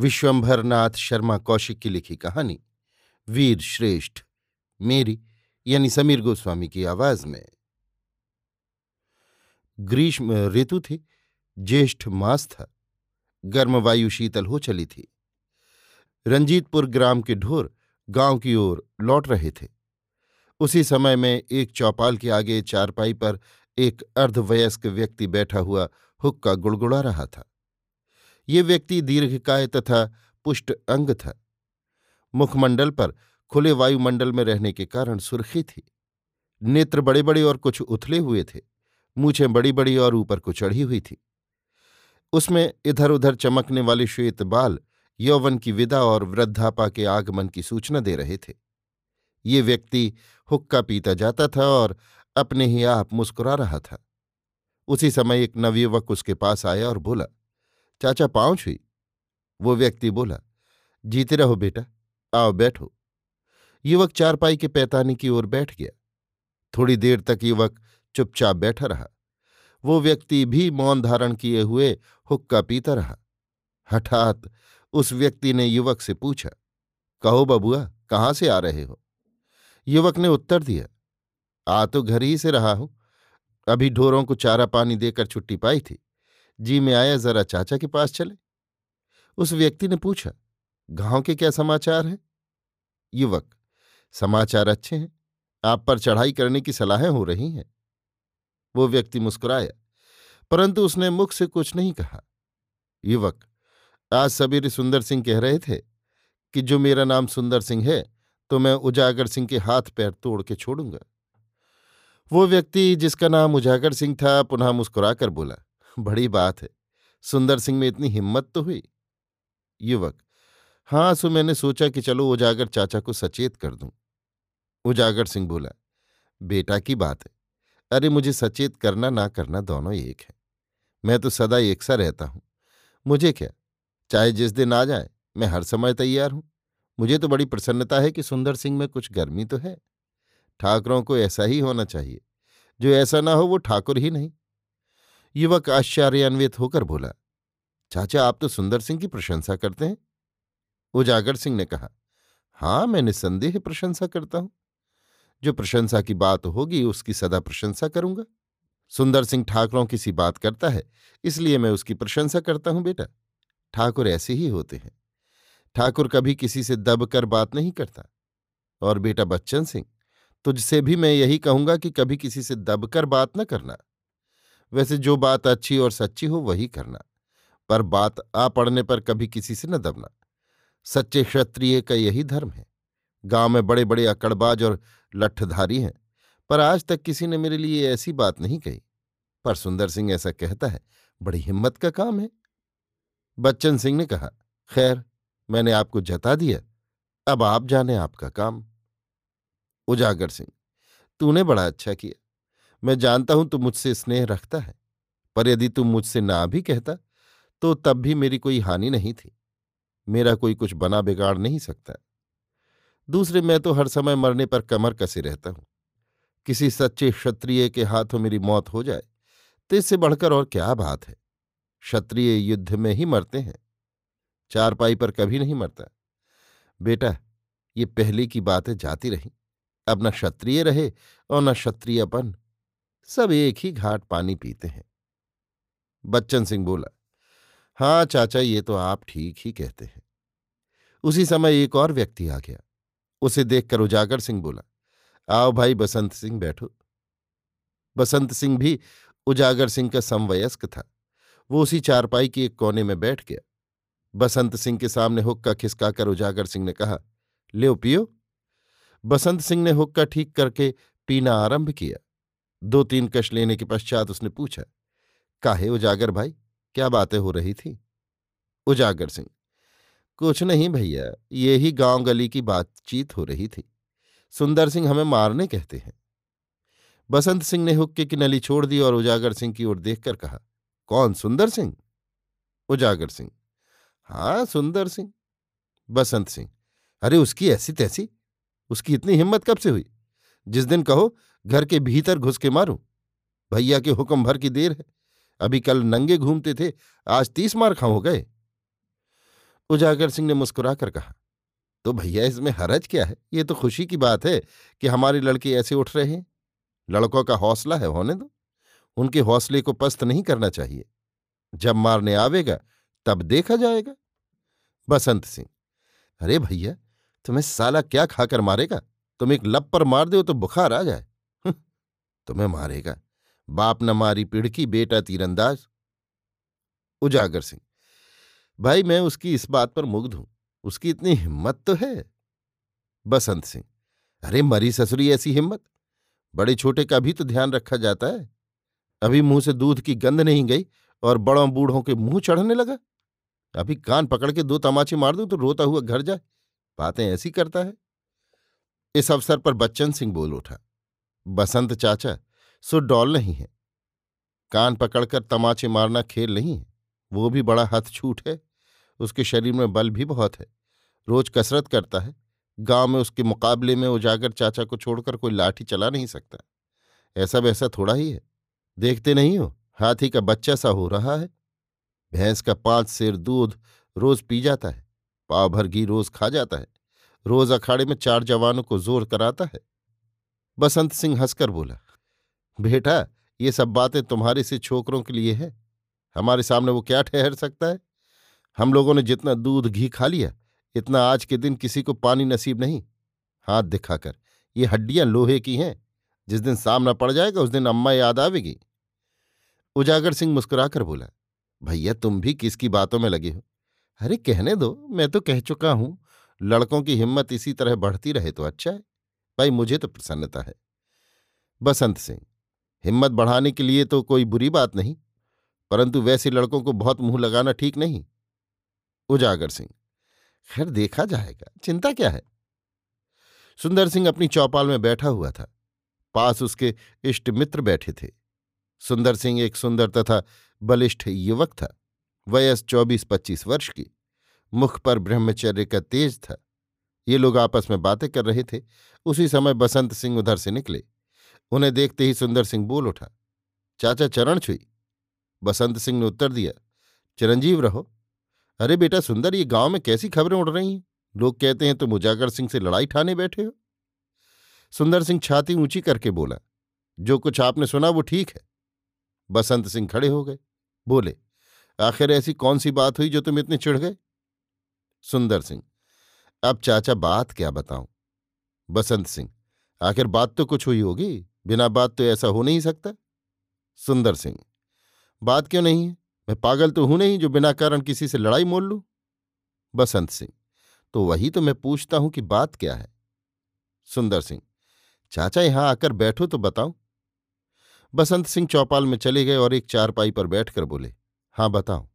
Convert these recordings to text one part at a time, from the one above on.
विश्वंभरनाथ शर्मा कौशिक की लिखी कहानी, वीर श्रेष्ठ, मेरी, यानी समीर गोस्वामी की आवाज़ में। ग्रीष्म ऋतु थी, ज्येष्ठ मास था, गर्म वायु शीतल हो चली थी। रंजीतपुर ग्राम के ढोर गाँव की ओर लौट रहे थे। उसी समय में एक चौपाल के आगे चारपाई पर एक अर्धवयस्क व्यक्ति बैठा हुआ हुक्का गुड़गुड़ा रहा था। ये व्यक्ति दीर्घकाय तथा पुष्ट अंग था। मुखमंडल पर खुले वायुमंडल में रहने के कारण सुर्खी थी। नेत्र बड़े बड़े और कुछ उथले हुए थे। मूछें बड़ी बड़ी और ऊपर को चढ़ी हुई थी। उसमें इधर उधर चमकने वाले श्वेत बाल यौवन की विदा और वृद्धापा के आगमन की सूचना दे रहे थे। ये व्यक्ति हुक्का पीता जाता था और अपने ही आप मुस्कुरा रहा था। उसी समय एक नवयुवक उसके पास आया और बोला चाचा पाँव छुई। वो व्यक्ति बोला, जीते रहो बेटा, आओ बैठो। युवक चारपाई के पैतानी की ओर बैठ गया। थोड़ी देर तक युवक चुपचाप बैठा रहा। वो व्यक्ति भी मौन धारण किए हुए हुक्का पीता रहा। हठात उस व्यक्ति ने युवक से पूछा, कहो बबुआ, कहाँ से आ रहे हो? युवक ने उत्तर दिया, आ तो घर ही से रहा हूँ। अभी ढोरों को चारा पानी देकर छुट्टी पाई थी। जी मैं आया जरा चाचा के पास चले। उस व्यक्ति ने पूछा, गाँव के क्या समाचार हैं? युवक, समाचार अच्छे हैं। आप पर चढ़ाई करने की सलाहें हो रही हैं। वो व्यक्ति मुस्कुराया, परंतु उसने मुख से कुछ नहीं कहा। युवक, आज सबीर सुंदर सिंह कह रहे थे कि जो मेरा नाम सुंदर सिंह है तो मैं उजागर सिंह के हाथ पैर तोड़ के छोड़ूँगा। वो व्यक्ति जिसका नाम उजागर सिंह था, पुनः मुस्कुराकर बोला बड़ी बात है। सुंदर सिंह में इतनी हिम्मत तो हुई? युवक हाँ सो मैंने सोचा कि चलो उजागर चाचा को सचेत कर दूँ। उजागर सिंह बोला, बेटा की बात है। अरे, मुझे सचेत करना, ना करना दोनों एक है। मैं तो सदा एक सा रहता हूँ। मुझे क्या? चाहे जिस दिन आ जाए, मैं हर समय तैयार हूँ। मुझे तो बड़ी प्रसन्नता है कि सुंदर सिंह में कुछ गर्मी तो है। ठाकरों को ऐसा ही होना चाहिए। जो ऐसा ना हो, वो ठाकुर ही नहीं। युवक आश्चर्यान्वित होकर बोला, चाचा, आप तो सुंदर सिंह की प्रशंसा करते हैं? उजागर सिंह ने कहा, हाँ, मैं निसंदेह प्रशंसा करता हूँ। जो प्रशंसा की बात होगी, उसकी सदा प्रशंसा करूँगा। सुंदर सिंह ठाकुरों की सी बात करता है, इसलिए मैं उसकी प्रशंसा करता हूँ, बेटा। ठाकुर ऐसे ही होते हैं। ठाकुर कभी किसी से दबकर बात नहीं करता। और बेटा बच्चन सिंह, तुझसे भी मैं यही कहूँगा कि कभी किसी से दबकर बात न करना। वैसे जो बात अच्छी और सच्ची हो वही करना, पर बात आ पड़ने पर कभी किसी से न दबना। सच्चे क्षत्रिय का यही धर्म है। गाँव में बड़े बड़े अकड़बाज और लठधारी हैं, पर आज तक किसी ने मेरे लिए ऐसी बात नहीं कही। पर सुंदर सिंह ऐसा कहता है, बड़ी हिम्मत का काम है। बच्चन सिंह ने कहा, खैर, मैंने आपको जता दिया, अब आप जाने आपका काम। उजागर सिंह, तूने बड़ा अच्छा किया। मैं जानता हूँ तू मुझसे स्नेह रखता है, पर यदि तू मुझसे ना भी कहता तो तब भी मेरी कोई हानि नहीं थी। मेरा कोई कुछ बना बिगाड़ नहीं सकता। दूसरे, मैं तो हर समय मरने पर कमर कसे रहता हूँ। किसी सच्चे क्षत्रिय के हाथों मेरी मौत हो जाए तो इससे बढ़कर और क्या बात है? क्षत्रिय युद्ध में ही मरते हैं। चारपाई पर कभी नहीं मरता। बेटा, ये पहले की बातें जाती रही। अब न क्षत्रिय रहे और न क्षत्रियपन। सब एक ही घाट पानी पीते हैं। बच्चन सिंह बोला हाँ चाचा, ये तो आप ठीक ही कहते हैं। उसी समय एक और व्यक्ति आ गया। उसे देखकर उजागर सिंह बोला, आओ भाई, बसंत सिंह बैठो। बसंत सिंह भी उजागर सिंह का समवयस्क था। वो उसी चारपाई के एक कोने में बैठ गया। बसंत सिंह के सामने हुक्का खिसकाकर उजागर सिंह ने कहा, ले, पियो। बसंत सिंह ने हुक्का ठीक करके पीना आरंभ किया। दो तीन कश लेने के पश्चात उसने पूछा, काहे उजागर भाई? क्या बातें हो रही थी? उजागर सिंह, कुछ नहीं भैया, ये ही गाँव गली की बातचीत हो रही थी। सुंदर सिंह हमें मारने कहते हैं। बसंत सिंह ने हुक्के की नली छोड़ दी और उजागर सिंह की ओर देखकर कहा, कौन सुंदर सिंह? उजागर सिंह। हाँ सुंदर सिंह। बसंत सिंह, अरे उसकी ऐसी तैसी? उसकी इतनी हिम्मत कब से हुई? जिस दिन कहो घर के भीतर घुस के मारूं? भैया के हुक्म भर की देर है। अभी कल नंगे घूमते थे, आज तीस मार खां हो गए। उजागर सिंह ने मुस्कुराकर कहा तो भैया, इसमें हरज क्या है? ये तो खुशी की बात है कि हमारे लड़के ऐसे उठ रहे हैं। लड़कों का हौसला है, होने दो। उनके हौसले को पस्त नहीं करना चाहिए। जब मारने आवेगा, तब देखा जाएगा। बसंत सिंह, अरे भैया, तुम्हें साला क्या खाकर मारेगा? तुम एक लप पर मार दो तो बुखार आ जाए। तुम्हें मारेगा। बाप न मारी पिड़की, बेटा तीरंदाज। उजागर सिंह, भाई मैं उसकी इस बात पर मुग्ध हूँ। उसकी इतनी हिम्मत तो है। बसंत सिंह, अरे मरी ससुरी ऐसी हिम्मत? बड़े छोटे का भी तो ध्यान रखा जाता है। अभी मुँह से दूध की गंध नहीं गई और बड़ों बूढ़ों के मुँह चढ़ने लगा। अभी कान पकड़ के दो तमाचे मार दूँ तो रोता हुआ घर जाए बातें ऐसी करता है। इस अवसर पर बच्चन सिंह बोल उठा बसंत चाचा, सो डॉल नहीं है। कान पकड़कर तमाचे मारना खेल नहीं है। वो भी बड़ा हथ छूट है। उसके शरीर में बल भी बहुत है। रोज कसरत करता है। गाँव में उसके मुकाबले में उजागर चाचा को छोड़कर कोई लाठी चला नहीं सकता। ऐसा वैसा थोड़ा ही है। देखते नहीं हो, हाथी का बच्चा सा हो रहा है। भैंस का पाँच सेर दूध रोज पी जाता है। पाव भर घी रोज खा जाता है। रोज अखाड़े में चार जवानों को ज़ोर कराता है। बसंत सिंह हंसकर बोला, बेटा, ये सब बातें तुम्हारे से छोकरों के लिए है। हमारे सामने वो क्या ठहर सकता है? हम लोगों ने जितना दूध घी खा लिया, इतना आज के दिन किसी को पानी नसीब नहीं। हाथ दिखाकर, ये हड्डियाँ लोहे की हैं। जिस दिन सामना पड़ जाएगा, उस दिन अम्मा याद आवेगी। उजागर सिंह मुस्कुराकर बोला, भैया, तुम भी किसकी बातों में लगे हो? अरे, कहने दो, मैं तो कह चुका हूँ, लड़कों की हिम्मत इसी तरह बढ़ती रहे तो अच्छा है। भाई मुझे तो प्रसन्नता है। बसंत सिंह, हिम्मत बढ़ाने के लिए तो कोई बुरी बात नहीं, परंतु वैसे लड़कों को बहुत मुँह लगाना ठीक नहीं। उजागर सिंह, खैर देखा जाएगा, चिंता क्या है? सुंदर सिंह अपनी चौपाल में बैठा हुआ था, पास उसके इष्ट मित्र बैठे थे। सुंदर सिंह एक सुंदर तथा बलिष्ठ युवक था वयस चौबीस पच्चीस वर्ष की, मुख पर ब्रह्मचर्य का तेज था। ये लोग आपस में बातें कर रहे थे। उसी समय बसंत सिंह उधर से निकले। उन्हें देखते ही सुंदर सिंह बोल उठा, चाचा, चरण छुई? बसंत सिंह ने उत्तर दिया, चिरंजीव रहो। अरे बेटा, सुंदर, ये गाँव में कैसी खबरें उड़ रही हैं? लोग कहते हैं तुम उजागर सिंह से लड़ाई ठाने बैठे हो। सुंदर सिंह छाती ऊँची करके बोला, जो कुछ आपने सुना वो ठीक है। बसंत सिंह खड़े हो गए, बोले, आखिर ऐसी कौन सी बात हुई जो तुम इतने चिढ़ गए? सुंदर सिंह अब चाचा बात क्या बताऊँ? बसंत सिंह, आखिर बात तो कुछ हुई होगी, बिना बात तो ऐसा हो नहीं सकता। सुंदर सिंह, बात क्यों नहीं है? मैं पागल तो हूँ नहीं जो बिना कारण किसी से लड़ाई मोल लू। बसंत सिंह तो वही तो मैं पूछता हूँ कि बात क्या है? सुंदर सिंह, चाचा यहाँ आकर बैठो तो बताओ बसंत सिंह चौपाल में चले गए और एक चारपाई पर बैठकर बोले, हाँ बताओ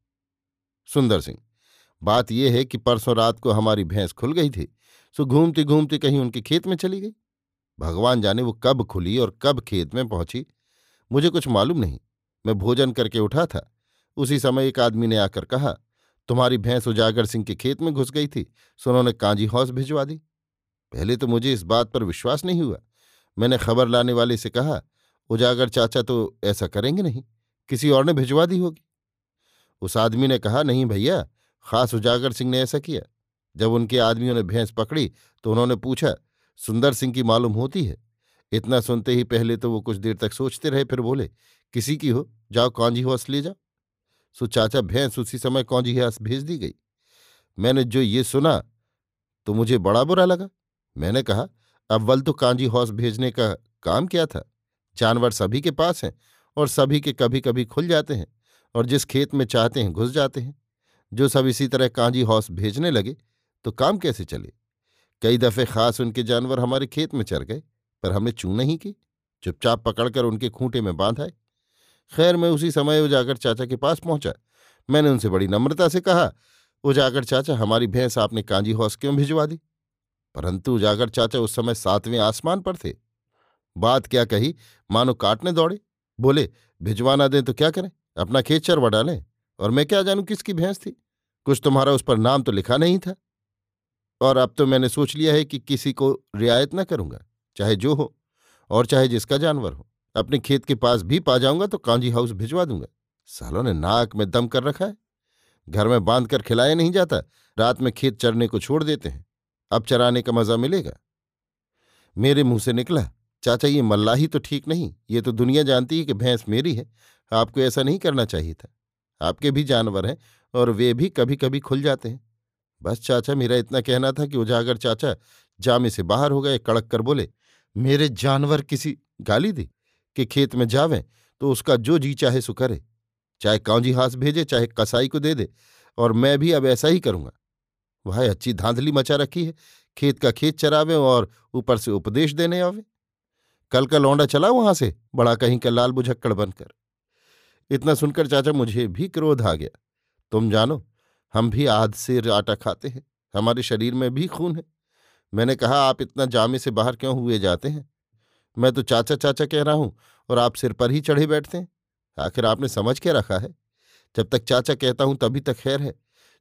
सुंदर सिंह बात यह है कि परसों रात को हमारी भैंस खुल गई थी, सो घूमती घूमती कहीं उनके खेत में चली गई। भगवान जाने वो कब खुली और कब खेत में पहुँची, मुझे कुछ मालूम नहीं। मैं भोजन करके उठा था। उसी समय एक आदमी ने आकर कहा, तुम्हारी भैंस उजागर सिंह के खेत में घुस गई थी, सो उन्होंने कांजी हौस भिजवा दी। पहले तो मुझे इस बात पर विश्वास नहीं हुआ। मैंने खबर लाने वाले से कहा, उजागर चाचा तो ऐसा करेंगे नहीं, किसी और ने भिजवा दी होगी। उस आदमी ने कहा, नहीं भैया खास उजागर सिंह ने ऐसा किया। जब उनके आदमियों ने भैंस पकड़ी तो उन्होंने पूछा, सुंदर सिंह की मालूम होती है? इतना सुनते ही पहले तो वो कुछ देर तक सोचते रहे, फिर बोले, किसी की हो? जाओ कौंजी हौस ले जाओ। सो चाचा भैंस उसी समय कौंजी हंस भेज दी गई। मैंने जो ये सुना तो मुझे बड़ा बुरा लगा। मैंने कहा अव्वल तो कांजी हौस भेजने का काम क्या था? जानवर सभी के पास हैं और सभी के कभी कभी खुल जाते हैं और जिस खेत में चाहते हैं घुस जाते हैं। जो सब इसी तरह कांजी हौस भेजने लगे तो काम कैसे चले? कई दफे खास उनके जानवर हमारे खेत में चर गए, पर हमने चू नहीं की। चुपचाप पकड़कर उनके खूंटे में बांधाए खैर, मैं उसी समय उजागर चाचा के पास पहुँचा। मैंने उनसे बड़ी नम्रता से कहा, उजागर चाचा, हमारी भैंस आपने कांजी हौस क्यों भिजवा दी? परंतु उजागर चाचा उस समय सातवें आसमान पर थे। बात क्या कही? मानो काटने दौड़े। बोले भिजवाना दें तो क्या करें? अपना खेत चरवा डालें। और मैं क्या जानूं किसकी भैंस थी? कुछ तुम्हारा उस पर नाम तो लिखा नहीं था। और अब तो मैंने सोच लिया है कि किसी को रियायत न करूँगा, चाहे जो हो और चाहे जिसका जानवर हो। अपने खेत के पास भी पा जाऊँगा तो कांजी हाउस भिजवा दूँगा। सालों ने नाक में दम कर रखा है। घर में बाँध कर खिलाया नहीं जाता, रात में खेत चरने को छोड़ देते हैं। अब चराने का मज़ा मिलेगा। मेरे मुँह से निकला, चाचा ये मल्लाही तो ठीक नहीं, ये तो दुनिया जानती है कि भैंस मेरी है, आपको ऐसा नहीं करना चाहिए था। आपके भी जानवर हैं और वे भी कभी कभी खुल जाते हैं। बस चाचा, मेरा इतना कहना था कि उजागर चाचा जामे से बाहर हो गए, कड़क कर बोले, मेरे जानवर किसी गाली दी कि खेत में जावें तो उसका जो जी चाहे सो करे। चाहे कांजी हास भेजे, चाहे कसाई को दे दे और मैं भी अब ऐसा ही करूँगा। वह अच्छी धांधली मचा रखी है, खेत का खेत चरावे और ऊपर से उपदेश देने आवे। कल का लौंडा चला वहाँ से, बड़ा कहीं का लाल बुझक्कड़ बनकर। इतना सुनकर चाचा मुझे भी क्रोध आ गया। तुम जानो, हम भी आध से आटा खाते हैं, हमारे शरीर में भी खून है। मैंने कहा, आप इतना जामे से बाहर क्यों हुए जाते हैं? मैं तो चाचा चाचा कह रहा हूँ, और आप सिर पर ही चढ़े बैठते हैं? आखिर आपने समझ के रखा है? जब तक चाचा कहता हूँ, तभी तक खैर है।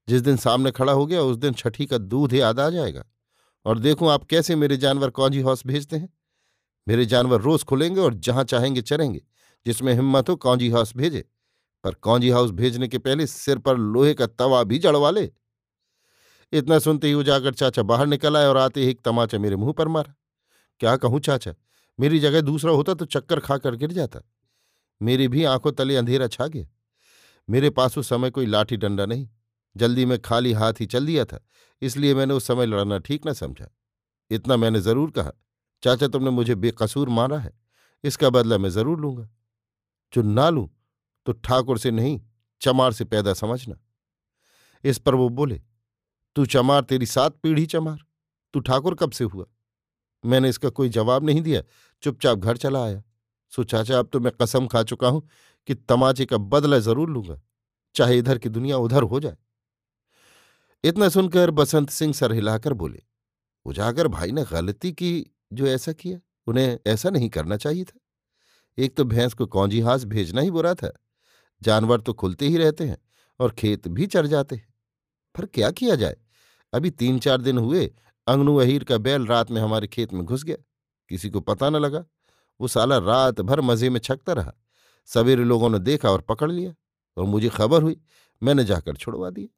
जिस दिन सामने खड़ा हो गया, उस दिन छठी का दूध याद आ जाएगा। और देखूँ आप कैसे मेरे जानवर कौजी हौस भेजते हैं? मेरे जानवर रोज खुलेंगे और जहाँ चाहेंगे चरेंगे। जिसमें हिम्मत हो कौजी हाउस भेजे, पर कौजी हाउस भेजने के पहले सिर पर लोहे का तवा भी जड़वा ले। इतना सुनते ही उजागर चाचा बाहर निकल आए और आते ही एक तमाचा मेरे मुँह पर मारा। क्या कहूँ चाचा, मेरी जगह दूसरा होता तो चक्कर खाकर गिर जाता। मेरी भी आँखों तले अंधेरा छा गया। मेरे पास उस समय कोई लाठी डंडा नहीं। जल्दी में खाली हाथ ही चल दिया था, इसलिए मैंने उस समय लड़ना ठीक न समझा। इतना मैंने ज़रूर कहा। चाचा तुमने मुझे बेकसूर मारा है, इसका बदला मैं ज़रूर लूँगा। जो ना लूँ तो ठाकुर से नहीं, चमार से पैदा समझना। इस पर वो बोले, तू चमार, तेरी सात पीढ़ी चमार, तू ठाकुर कब से हुआ? मैंने इसका कोई जवाब नहीं दिया, चुपचाप घर चला आया। सो, चाचा, अब तो मैं कसम खा चुका हूँ कि तमाचे का बदला ज़रूर लूँगा, चाहे इधर की दुनिया उधर हो जाए। इतना सुनकर बसंत सिंह सर हिलाकर बोले, उजागर भाई ने गलती की जो ऐसा किया, उन्हें ऐसा नहीं करना चाहिए था। एक तो भैंस को कौंजी हास भेजना ही बुरा था। जानवर तो खुलते ही रहते हैं और खेत भी चढ़ जाते हैं। पर क्या किया जाए? अभी तीन चार दिन हुए, अंगनू अहीर का बैल रात में हमारे खेत में घुस गया। किसी को पता न लगा। वो साला रात भर मज़े में छकता रहा। सवेरे लोगों ने देखा और पकड़ लिया और मुझे खबर हुई, मैंने जाकर छुड़वा दिया।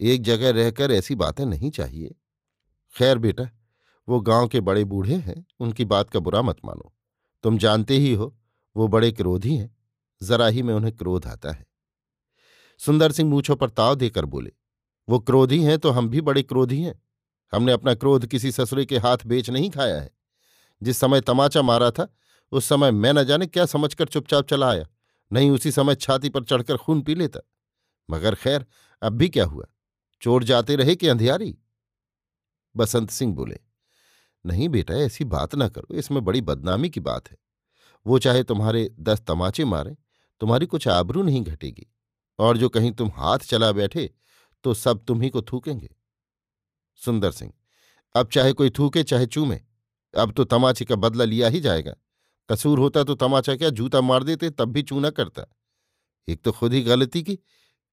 एक जगह रहकर ऐसी बातें नहीं चाहिए। खैर बेटा, वो गाँव के बड़े बूढ़े हैं, उनकी बात का बुरा मत मानो। तुम जानते ही हो वो बड़े क्रोधी हैं। जरा ही में उन्हें क्रोध आता है। सुंदर सिंह मूछों पर ताव देकर बोले, वो क्रोधी हैं तो हम भी बड़े क्रोधी हैं। हमने अपना क्रोध किसी ससुरे के हाथ बेच नहीं खाया है। जिस समय तमाचा मारा था, उस समय मैं न जाने क्या समझकर चुपचाप चला आया। नहीं, उसी समय छाती पर चढ़कर खून पी लेता। मगर खैर, अब भी क्या हुआ? चोर जाते रहे कि अंधियारी? बसंत सिंह बोले, नहीं बेटा, ऐसी बात ना करो। इसमें बड़ी बदनामी की बात है। वो चाहे तुम्हारे दस तमाचे मारे, तुम्हारी कुछ आबरू नहीं घटेगी, और जो कहीं तुम हाथ चला बैठे तो सब तुम्ही को थूकेंगे। सुंदर सिंह, अब चाहे कोई थूके, चाहे चूमे, अब तो तमाचे का बदला लिया ही जाएगा। कसूर होता तो तमाचा क्या जूता मार देते, तब भी चूना करता। एक तो खुद ही गलती की,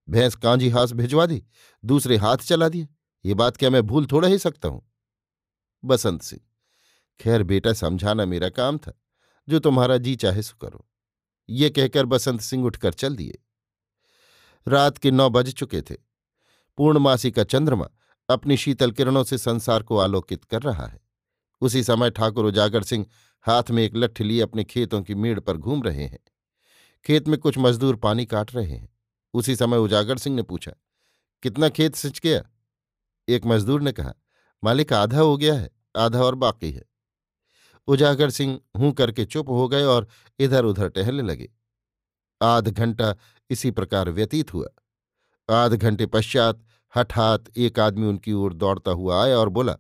भैंस कांजी हाथ भिजवा दी, दूसरे हाथ चला दिया, ये बात क्या मैं भूल थोड़ा ही सकता हूँ? बसंत सिंह, खैर बेटा समझाना मेरा काम था। जो तुम्हारा जी चाहे सो करो। ये कहकर बसंत सिंह उठकर चल दिए। रात के नौ बज चुके थे। पूर्णमासी का चंद्रमा अपनी शीतल किरणों से संसार को आलोकित कर रहा है। उसी समय ठाकुर उजागर सिंह हाथ में एक लठ लिए अपने खेतों की मेड़ पर घूम रहे हैं। खेत में कुछ मजदूर पानी काट रहे हैं। उसी समय उजागर सिंह ने पूछा, कितना खेत सिंच गया? एक मजदूर ने कहा, मालिक, आधा हो गया है, आधा और बाकी है। उजागर सिंह हूँ करके चुप हो गए और इधर उधर टहलने लगे। आध घंटा इसी प्रकार व्यतीत हुआ। आध घंटे पश्चात हठात एक आदमी उनकी ओर दौड़ता हुआ आया और बोला,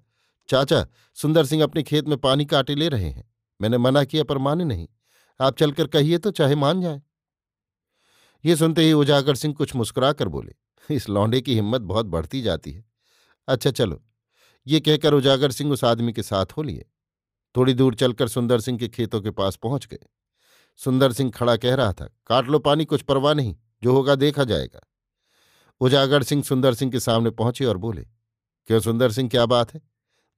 चाचा, सुंदर सिंह अपने खेत में पानी काटे ले रहे हैं। मैंने मना किया पर माने नहीं। आप चलकर कहिए तो चाहे मान जाए। ये सुनते ही उजागर सिंह कुछ मुस्कुरा कर बोले, इस लौंडे की हिम्मत बहुत बढ़ती जाती है। अच्छा चलो। ये कहकर उजागर सिंह उस आदमी के साथ हो लिए। थोड़ी दूर चलकर सुंदर सिंह के खेतों के पास पहुँच गए। सुंदर सिंह खड़ा कह रहा था, काट लो पानी, कुछ परवाह नहीं, जो होगा देखा जाएगा। उजागर सिंह सुंदर सिंह के सामने पहुँचे और बोले, क्यों सुंदर सिंह, क्या बात है?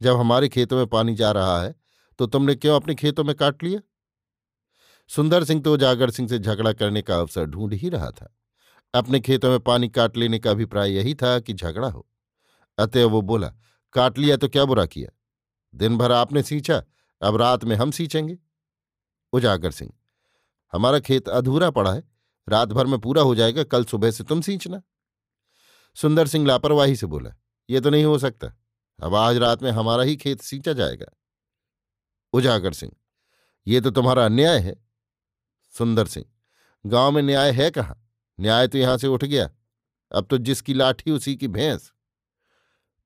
जब हमारे खेतों में पानी जा रहा है तो तुमने क्यों अपने खेतों में काट लिया? सुंदर सिंह तो उजागर सिंह से झगड़ा करने का अवसर ढूंढ ही रहा था। अपने खेतों में पानी काट लेने का अभिप्राय यही था कि झगड़ा हो। अतः वो बोला, काट लिया तो क्या बुरा किया? दिन भर आपने सींचा अब रात में हम सींचेंगे। उजागर सिंह, हमारा खेत अधूरा पड़ा है। रात भर में पूरा हो जाएगा, कल सुबह से तुम सींचना। सुंदर सिंह लापरवाही से बोला, ये तो नहीं हो सकता। अब आज रात में हमारा ही खेत सींचा जाएगा। उजागर सिंह, ये तो तुम्हारा अन्याय है। सुंदर सिंह, गाँव में न्याय है कहाँ? न्याय तो यहाँ से उठ गया। अब तो जिसकी लाठी उसी की भैंस।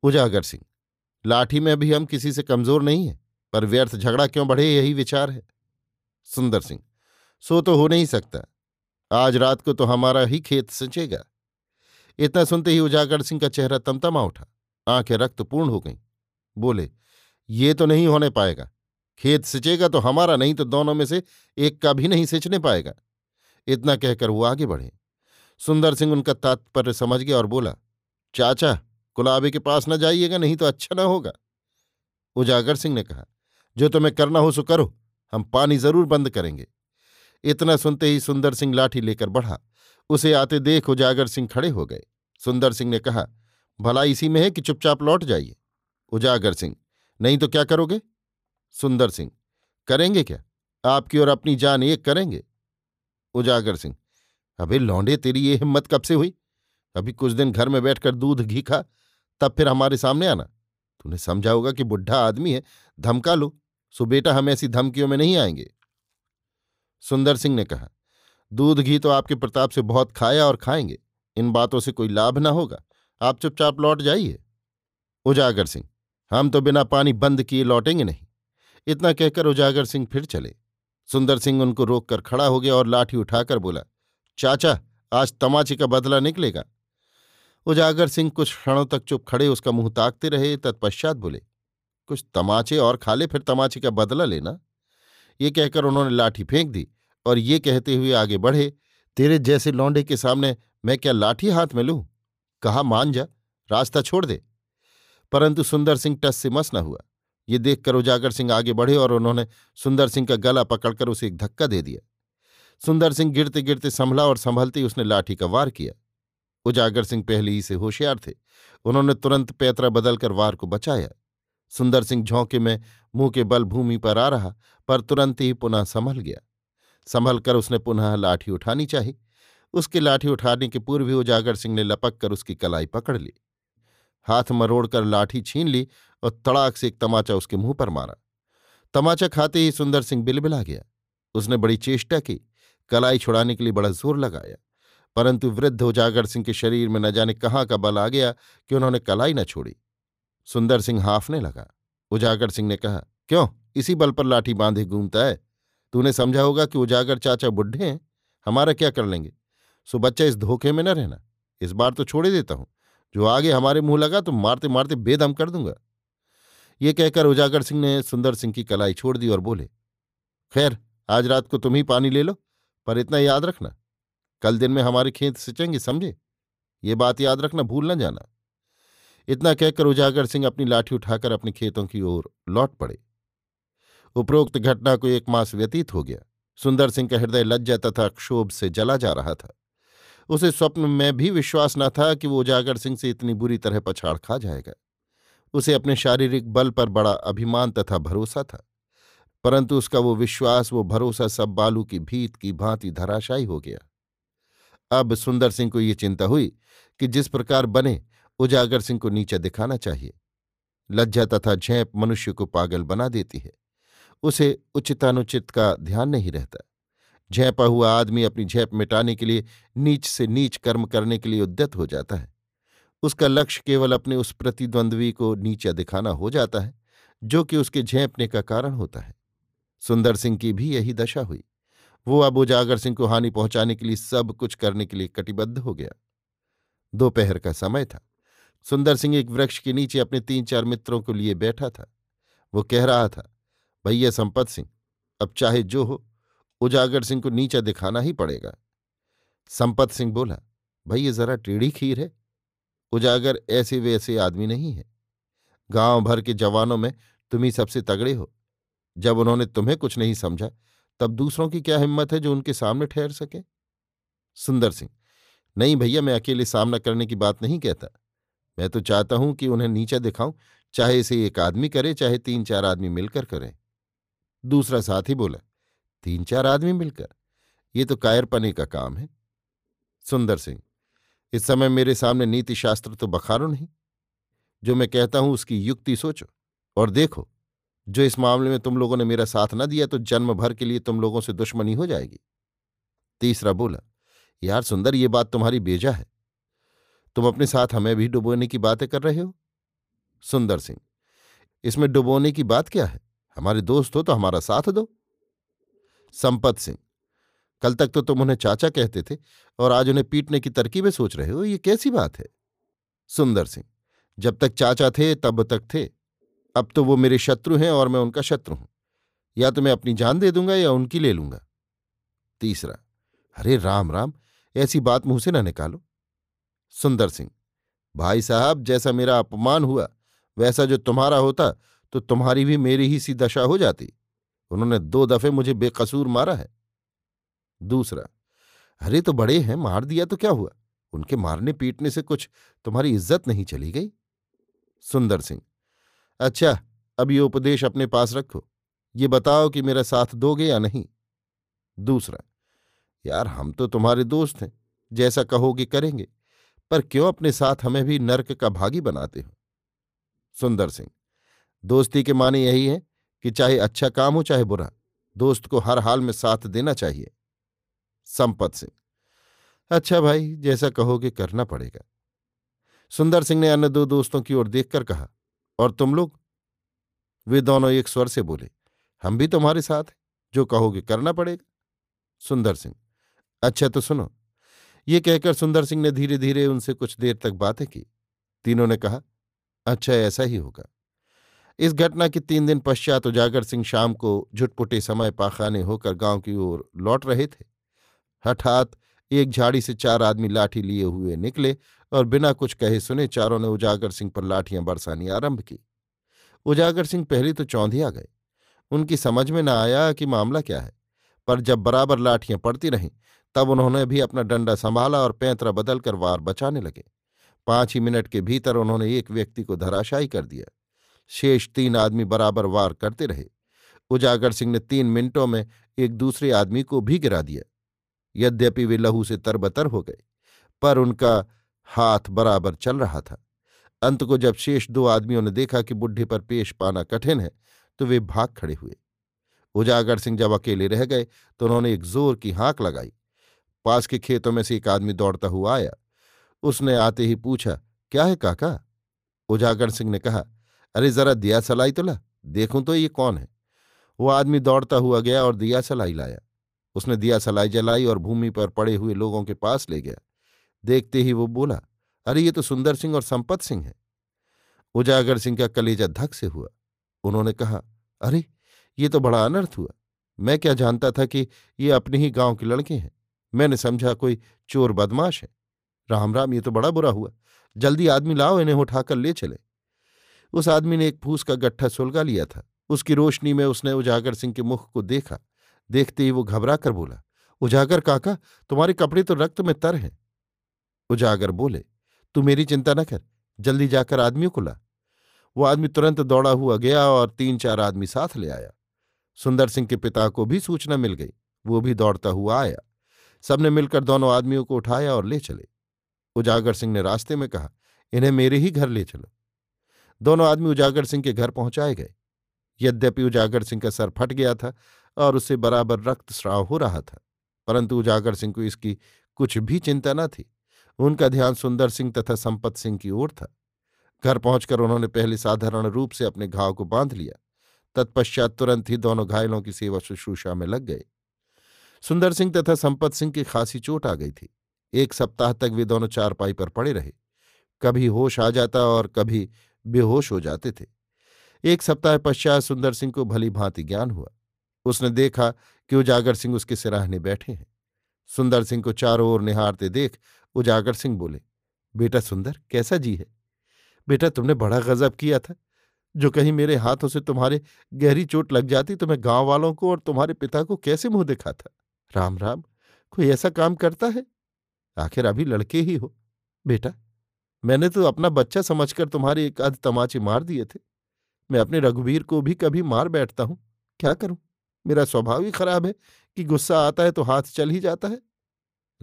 उजागर सिंह, लाठी में भी हम किसी से कमज़ोर नहीं है। पर व्यर्थ झगड़ा क्यों बढ़े, यही विचार है। सुंदर सिंह, सो तो हो नहीं सकता। आज रात को तो हमारा ही खेत सिंचेगा। इतना सुनते ही उजागर सिंह का चेहरा तमतमा उठा। आँखें रक्तपूर्ण हो गईं। बोले, ये तो नहीं होने पाएगा। खेत सिंचेगा तो हमारा नहीं तो दोनों में से एक का भी नहीं सिंचने पाएगा। इतना कहकर वो आगे बढ़े। सुंदर सिंह उनका तात्पर्य समझ गया और बोला, चाचा, कुलाबे के पास न जाइएगा, नहीं तो अच्छा ना होगा। उजागर सिंह ने कहा जो तुम्हें करना हो सो करो। हम पानी ज़रूर बंद करेंगे। इतना सुनते ही सुंदर सिंह लाठी लेकर बढ़ा। उसे आते देख उजागर सिंह खड़े हो गए। सुंदर सिंह ने कहा, भला इसी में है कि चुपचाप लौट जाइए? उजागर सिंह, नहीं तो क्या करोगे? सुंदर सिंह, करेंगे क्या? आपकी और अपनी जान एक करेंगे? उजागर सिंह, अबे लौंडे, तेरी ये हिम्मत कब से हुई? अभी कुछ दिन घर में बैठकर दूध, घी खा, तब फिर हमारे सामने आना। तूने समझा होगा कि बुढ़ा आदमी है, धमका लो। सो बेटा हम ऐसी धमकियों में नहीं आएँगे। सुंदर सिंह ने कहा, दूध घी तो आपके प्रताप से बहुत खाया और खाएँगे। इन बातों से कोई लाभ ना होगा। आप चुपचाप लौट जाइए। उजागर सिंह, हम तो बिना पानी बंद किए लौटेंगे नहीं। इतना कहकर उजागर सिंह फिर चले। सुंदर सिंह उनको रोककर खड़ा हो गया और लाठी उठाकर बोला, चाचा, आज तमाचे का बदला निकलेगा। उजागर सिंह कुछ क्षणों तक चुप खड़े, उसका मुँह ताकते रहे, तत्पश्चात बोले कुछ तमाचे और खा ले, फिर तमाचे का बदला लेना। ये कहकर उन्होंने लाठी फेंक दी और ये कहते हुए आगे बढ़े, तेरे जैसे लौंडे के सामने मैं क्या लाठी हाथ में लूँ? कहा मान जा? रास्ता छोड़ दे। परंतु सुंदर सिंह टस से मस न हुआ। ये देखकर उजागर सिंह आगे बढ़े और उन्होंने सुंदर सिंह का गला पकड़कर उसे एक धक्का दे दिया। सुंदर सिंह गिरते गिरते संभला और संभलते ही उसने लाठी का वार किया। उजागर सिंह पहले ही से होशियार थे। उन्होंने तुरंत पैतरा बदलकर वार को बचाया। सुंदर सिंह झोंके में मुँह के बल भूमि पर आ रहा, पर तुरंत ही पुनः संभल गया। संभल कर उसने पुनः लाठी उठानी चाही उसकी लाठी उठाने के पूर्व ही उजागर सिंह ने लपक कर उसकी कलाई पकड़ ली। हाथ मरोड़कर लाठी छीन ली और तड़ाक से एक तमाचा उसके मुँह पर मारा। तमाचा खाते ही सुंदर सिंह बिलबिला गया। उसने बड़ी चेष्टा की। कलाई छुड़ाने के लिए बड़ा ज़ोर लगाया। परंतु वृद्ध उजागर सिंह के शरीर में न जाने कहाँ का बल आ गया कि उन्होंने कलाई न छोड़ी। सुंदर सिंह हाफने लगा। उजागर सिंह ने कहा, क्यों? इसी बल पर लाठी बांधे घूमता है। तूने समझा होगा कि उजागर चाचा बुढ़े हैं। हमारा क्या कर लेंगे? सो बच्चा इस धोखे में न रहना। इस बार तो छोड़े देता हूँ। जो आगे हमारे मुँह लगा तो मारते मारते बेदम कर दूँगा। ये कहकर उजागर सिंह ने सुंदर सिंह की कलाई छोड़ दी और बोले, खैर, आज रात को तुम ही पानी ले लो, पर इतना याद रखना। कल दिन में हमारे खेत सिंचेंगे, समझे? ये बात याद रखना भूल न जाना। इतना कहकर उजागर सिंह अपनी लाठी उठाकर अपने खेतों की ओर लौट पड़े। उपरोक्त घटना को एक मास व्यतीत हो गया। सुंदर सिंह का हृदय लज्जा तथा क्षोभ से जला जा रहा था। उसे स्वप्न में भी विश्वास न था कि वो उजागर सिंह से इतनी बुरी तरह पछाड़ खा जाएगा। उसे अपने शारीरिक बल पर बड़ा अभिमान तथा भरोसा था। परंतु उसका वो विश्वास, वो भरोसा सब बालू की भीत की भांति धराशायी हो गया। अब सुंदर सिंह को ये चिंता हुई कि जिस प्रकार बने उजागर सिंह को नीचे दिखाना चाहिए। लज्जा तथा झेप मनुष्य को पागल बना देती है। उसे उचितानुचित का ध्यान नहीं रहता। झेपा हुआ आदमी अपनी झेप मिटाने के लिए नीच से नीच कर्म करने के लिए उद्यत हो जाता है। उसका लक्ष्य केवल अपने उस प्रतिद्वंद्वी को नीचा दिखाना हो जाता है, जो कि उसके झेपने का कारण होता है। सुंदर सिंह की भी यही दशा हुई। वो अब उजागर सिंह को हानि पहुँचाने के लिए सब कुछ करने के लिए कटिबद्ध हो गया। दोपहर का समय था। सुंदर सिंह एक वृक्ष के नीचे अपने तीन चार मित्रों को लिए बैठा था। वो कह रहा था भैया संपत सिंह, अब चाहे जो हो, उजागर सिंह को नीचा दिखाना ही पड़ेगा। संपत सिंह बोला भैया जरा टेढ़ी खीर है, उजागर ऐसे वैसे आदमी नहीं है। गाँव भर के जवानों में तुम ही सबसे तगड़े हो। जब उन्होंने तुम्हें कुछ नहीं समझा, तब दूसरों की क्या हिम्मत है जो उनके सामने ठहर सके? सुंदर सिंह, नहीं भैया, मैं अकेले सामना करने की बात नहीं कहता। मैं तो चाहता हूँ कि उन्हें नीचा दिखाऊँ, चाहे इसे एक आदमी करे, चाहे तीन चार आदमी मिलकर करें। दूसरा साथी बोला तीन चार आदमी मिलकर? ये तो कायरपने का काम है। सुंदर सिंह, इस समय मेरे सामने नीति शास्त्र तो बखारो नहीं। जो मैं कहता हूँ उसकी युक्ति सोचो और देखो। जो इस मामले में तुम लोगों ने मेरा साथ ना दिया तो जन्म भर के लिए तुम लोगों से दुश्मनी हो जाएगी। तीसरा बोला, यार सुंदर, ये बात तुम्हारी बेजा है। तुम अपने साथ हमें भी डुबोने की बातें कर रहे हो? सुंदर सिंह, इसमें डुबोने की बात क्या है? हमारे दोस्त हो तो हमारा साथ दो। संपत सिंह, कल तक तो तुम उन्हें चाचा कहते थे और आज उन्हें पीटने की तरकीबें सोच रहे हो, ये कैसी बात है? सुंदर सिंह, जब तक चाचा थे, तब तक थे। अब तो वो मेरे शत्रु हैं और मैं उनका शत्रु हूँ। या तो मैं अपनी जान दे दूँगा या उनकी ले लूँगा। तीसरा, अरे राम राम, ऐसी बात मुँह से ना निकालो। सुंदर सिंह, भाई साहब, जैसा मेरा अपमान हुआ, वैसा जो तुम्हारा होता तो तुम्हारी भी मेरी ही सी दशा हो जाती। उन्होंने दो दफे मुझे बेकसूर मारा है। दूसरा, अरे तो बड़े हैं, मार दिया तो क्या हुआ? उनके मारने पीटने से कुछ तुम्हारी इज़्ज़त नहीं चली गई? सुंदर सिंह अच्छा अब ये उपदेश अपने पास रखो। ये बताओ कि मेरा साथ दोगे या नहीं? दूसरा, यार, हम तो तुम्हारे दोस्त हैं, जैसा कहोगे करेंगे। पर क्यों अपने साथ हमें भी नर्क का भागी बनाते हो? सुंदर सिंह, दोस्ती के माने यही है कि चाहे अच्छा काम हो, चाहे बुरा, दोस्त को हर हाल में साथ देना चाहिए। संपत सिंह अच्छा भाई, जैसा कहोगे करना पड़ेगा। सुंदर सिंह ने अन्य दो दोस्तों की ओर देखकर कहा, और तुम लोग? वे दोनों एक स्वर से बोले, हम भी तुम्हारे साथ हैं, जो कहोगे करना पड़ेगा। सुंदर सिंह अच्छा तो सुनो ये कहकर सुंदर सिंह ने धीरे धीरे उनसे कुछ देर तक बातें की। तीनों ने कहा अच्छा ऐसा ही होगा। इस घटना के तीन दिन पश्चात उजागर सिंह शाम को झुटपुटे समय पाखाने होकर गाँव की ओर लौट रहे थे। हठात एक झाड़ी से चार आदमी लाठी लिए हुए निकले और बिना कुछ कहे सुने चारों ने उजागर सिंह पर लाठियाँ बरसानी आरंभ की। उजागर सिंह पहले तो चौंधिया गए। उनकी समझ में न आया कि मामला क्या है, पर जब बराबर लाठियाँ पड़ती रहीं तब उन्होंने भी अपना डंडा संभाला और पैंतरा बदलकर वार बचाने लगे। पाँच ही मिनट के भीतर उन्होंने एक व्यक्ति को धराशायी कर दिया। शेष तीन आदमी बराबर वार करते रहे। उजागर सिंह ने तीन मिनटों में एक दूसरे आदमी को भी गिरा दिया। यद्यपि वे लहू से तरबतर हो गए, पर उनका हाथ बराबर चल रहा था। अंत को जब शेष दो आदमियों ने देखा कि बुढ़े पर पेश पाना कठिन है तो वे भाग खड़े हुए। उजागर सिंह जब अकेले रह गए तो उन्होंने एक ज़ोर की हाँक लगाई। पास के खेतों में से एक आदमी दौड़ता हुआ आया। उसने आते ही पूछा, क्या है काका? उजागर सिंह ने कहा, अरे जरा दिया सलाई तो ला, देखूँ तो ये कौन है? वो आदमी दौड़ता हुआ गया और दिया सलाई लाया। उसने दिया सलाई जलाई और भूमि पर पड़े हुए लोगों के पास ले गया। देखते ही वो बोला, अरे ये तो सुंदर सिंह और संपत सिंह है। उजागर सिंह का कलेजा धक से हुआ। उन्होंने कहा, अरे, ये तो बड़ा अनर्थ हुआ। मैं क्या जानता था कि ये अपने ही गाँव के लड़के हैं? मैंने समझा, कोई चोर बदमाश है। राम राम, ये तो बड़ा बुरा हुआ। जल्दी आदमी लाओ, इन्हें उठाकर ले चले। उस आदमी ने एक फूस का गट्ठा सुलगा लिया था। उसकी रोशनी में उसने उजागर सिंह के मुख को देखा। देखते ही वो घबरा कर बोला, उजागर काका, तुम्हारे कपड़े तो रक्त में तर हैं। उजागर बोले, तू मेरी चिंता न कर, जल्दी जाकर आदमियों को ला। वो आदमी तुरंत दौड़ा हुआ गया और तीन चार आदमी साथ ले आया। सुंदर सिंह के पिता को भी सूचना मिल गई। वो भी दौड़ता हुआ आया। सबने मिलकर दोनों आदमियों को उठाया और ले चले। उजागर सिंह ने रास्ते में कहा, इन्हें मेरे ही घर ले चलो। दोनों आदमी उजागर सिंह के घर पहुँचाए गए। यद्यपि उजागर सिंह का सर फट गया था और उसे बराबर रक्तस्राव हो रहा था, परंतु उजागर सिंह को इसकी कुछ भी चिंता न थी। उनका ध्यान सुंदर सिंह तथा संपत सिंह की ओर था। घर पहुंचकर उन्होंने पहले साधारण रूप से अपने घाव को बाँध लिया। तत्पश्चात तुरंत ही दोनों घायलों की सेवा शुश्रूषा में लग गए। सुंदर सिंह तथा संपत सिंह की खासी चोट आ गई थी। एक सप्ताह तक वे दोनों चारपाई पर पड़े रहे। कभी होश आ जाता और कभी बेहोश हो जाते थे। एक सप्ताह पश्चात सुंदर सिंह को भली भांति ज्ञान हुआ। उसने देखा कि उजागर सिंह उसके सिराहने बैठे हैं। सुंदर सिंह को चारों ओर निहारते देख उजागर सिंह बोले, बेटा सुंदर, कैसा जी है? बेटा, तुमने बड़ा गजब किया था। जो कहीं मेरे हाथों से तुम्हारे गहरी चोट लग जाती तो मैं गाँव वालों को और तुम्हारे पिता को कैसे मुँह दिखाता? राम राम, कोई ऐसा काम करता है? आखिर अभी लड़के ही हो। बेटा, मैंने तो अपना बच्चा समझकर तुम्हारे एक आध तमाचे मार दिए थे। मैं अपने रघुवीर को भी कभी मार बैठता हूँ। क्या करूँ? मेरा स्वभाव ही खराब है कि गुस्सा आता है तो हाथ चल ही जाता है।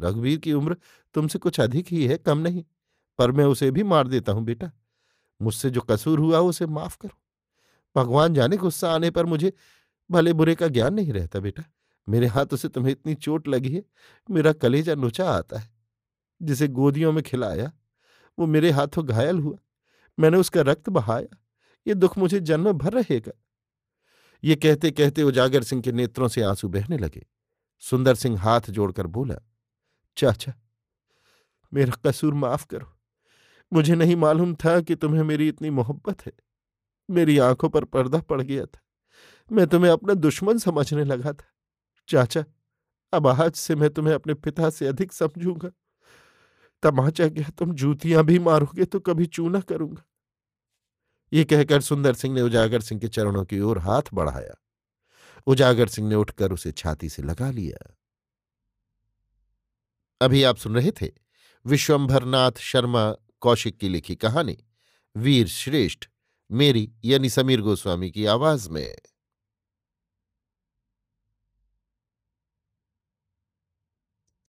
रघुवीर की उम्र तुमसे कुछ अधिक ही है, कम नहीं, पर मैं उसे भी मार देता हूँ बेटा। मुझसे जो कसूर हुआ उसे माफ़ करो। भगवान जाने गुस्सा आने पर मुझे भले बुरे का ज्ञान नहीं रहता बेटा। मेरे हाथों से तुम्हें इतनी चोट लगी है, मेरा कलेजा नुचा आता है, जिसे गोदियों में खिलाया, वो मेरे हाथों घायल हुआ, मैंने उसका रक्त बहाया, ये दुख मुझे जन्म भर रहेगा। ये कहते कहते उजागर सिंह के नेत्रों से आँसू बहने लगे। सुंदर सिंह हाथ जोड़कर बोला, चाचा, मेरा कसूर माफ़ करो। मुझे नहीं मालूम था कि तुम्हें मेरी इतनी मोहब्बत है। मेरी आँखों पर पर्दा पड़ गया था। मैं तुम्हें अपना दुश्मन समझने लगा था। चाचा, अब आज से मैं तुम्हें अपने पिता से अधिक समझूँगा। तमाचा गया तुम जूतियाँ भी मारोगे तो कभी चूना करूँगा। ये कहकर सुंदर सिंह ने उजागर सिंह के चरणों की ओर हाथ बढ़ाया। उजागर सिंह ने उठकर उसे छाती से लगा लिया। अभी आप सुन रहे थे विश्वंभरनाथ शर्मा कौशिक की लिखी कहानी, वीर श्रेष्ठ, मेरी यानी समीर गोस्वामी की आवाज़ में।